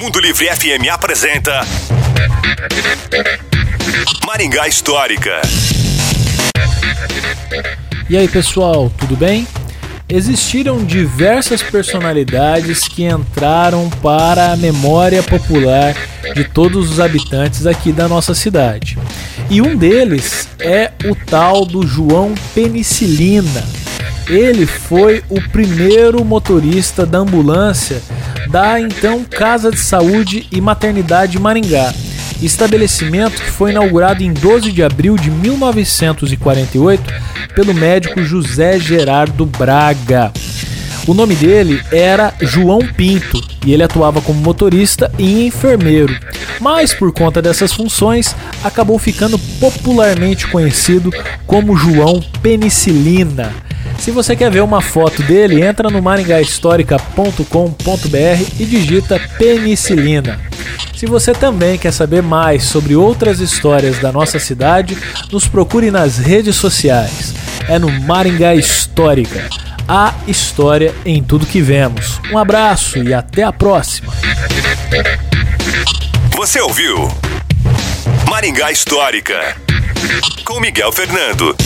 Mundo Livre FM apresenta Maringá Histórica. E aí pessoal, tudo bem? Existiram diversas personalidades que entraram para a memória popular de todos os habitantes aqui da nossa cidade. E um deles é o tal do João Penicilina. Ele foi o primeiro motorista da ambulância da então Casa de Saúde e Maternidade Maringá, estabelecimento que foi inaugurado em 12 de abril de 1948 pelo médico José Gerardo Braga. O nome dele era João Pinto e ele atuava como motorista e enfermeiro, mas por conta dessas funções acabou ficando popularmente conhecido como João Penicilina. Se você quer ver uma foto dele, entra no maringahistórica.com.br e digita penicilina. Se você também quer saber mais sobre outras histórias da nossa cidade, nos procure nas redes sociais. É no Maringá Histórica. A história em tudo que vemos. Um abraço e até a próxima. Você ouviu Maringá Histórica com Miguel Fernando.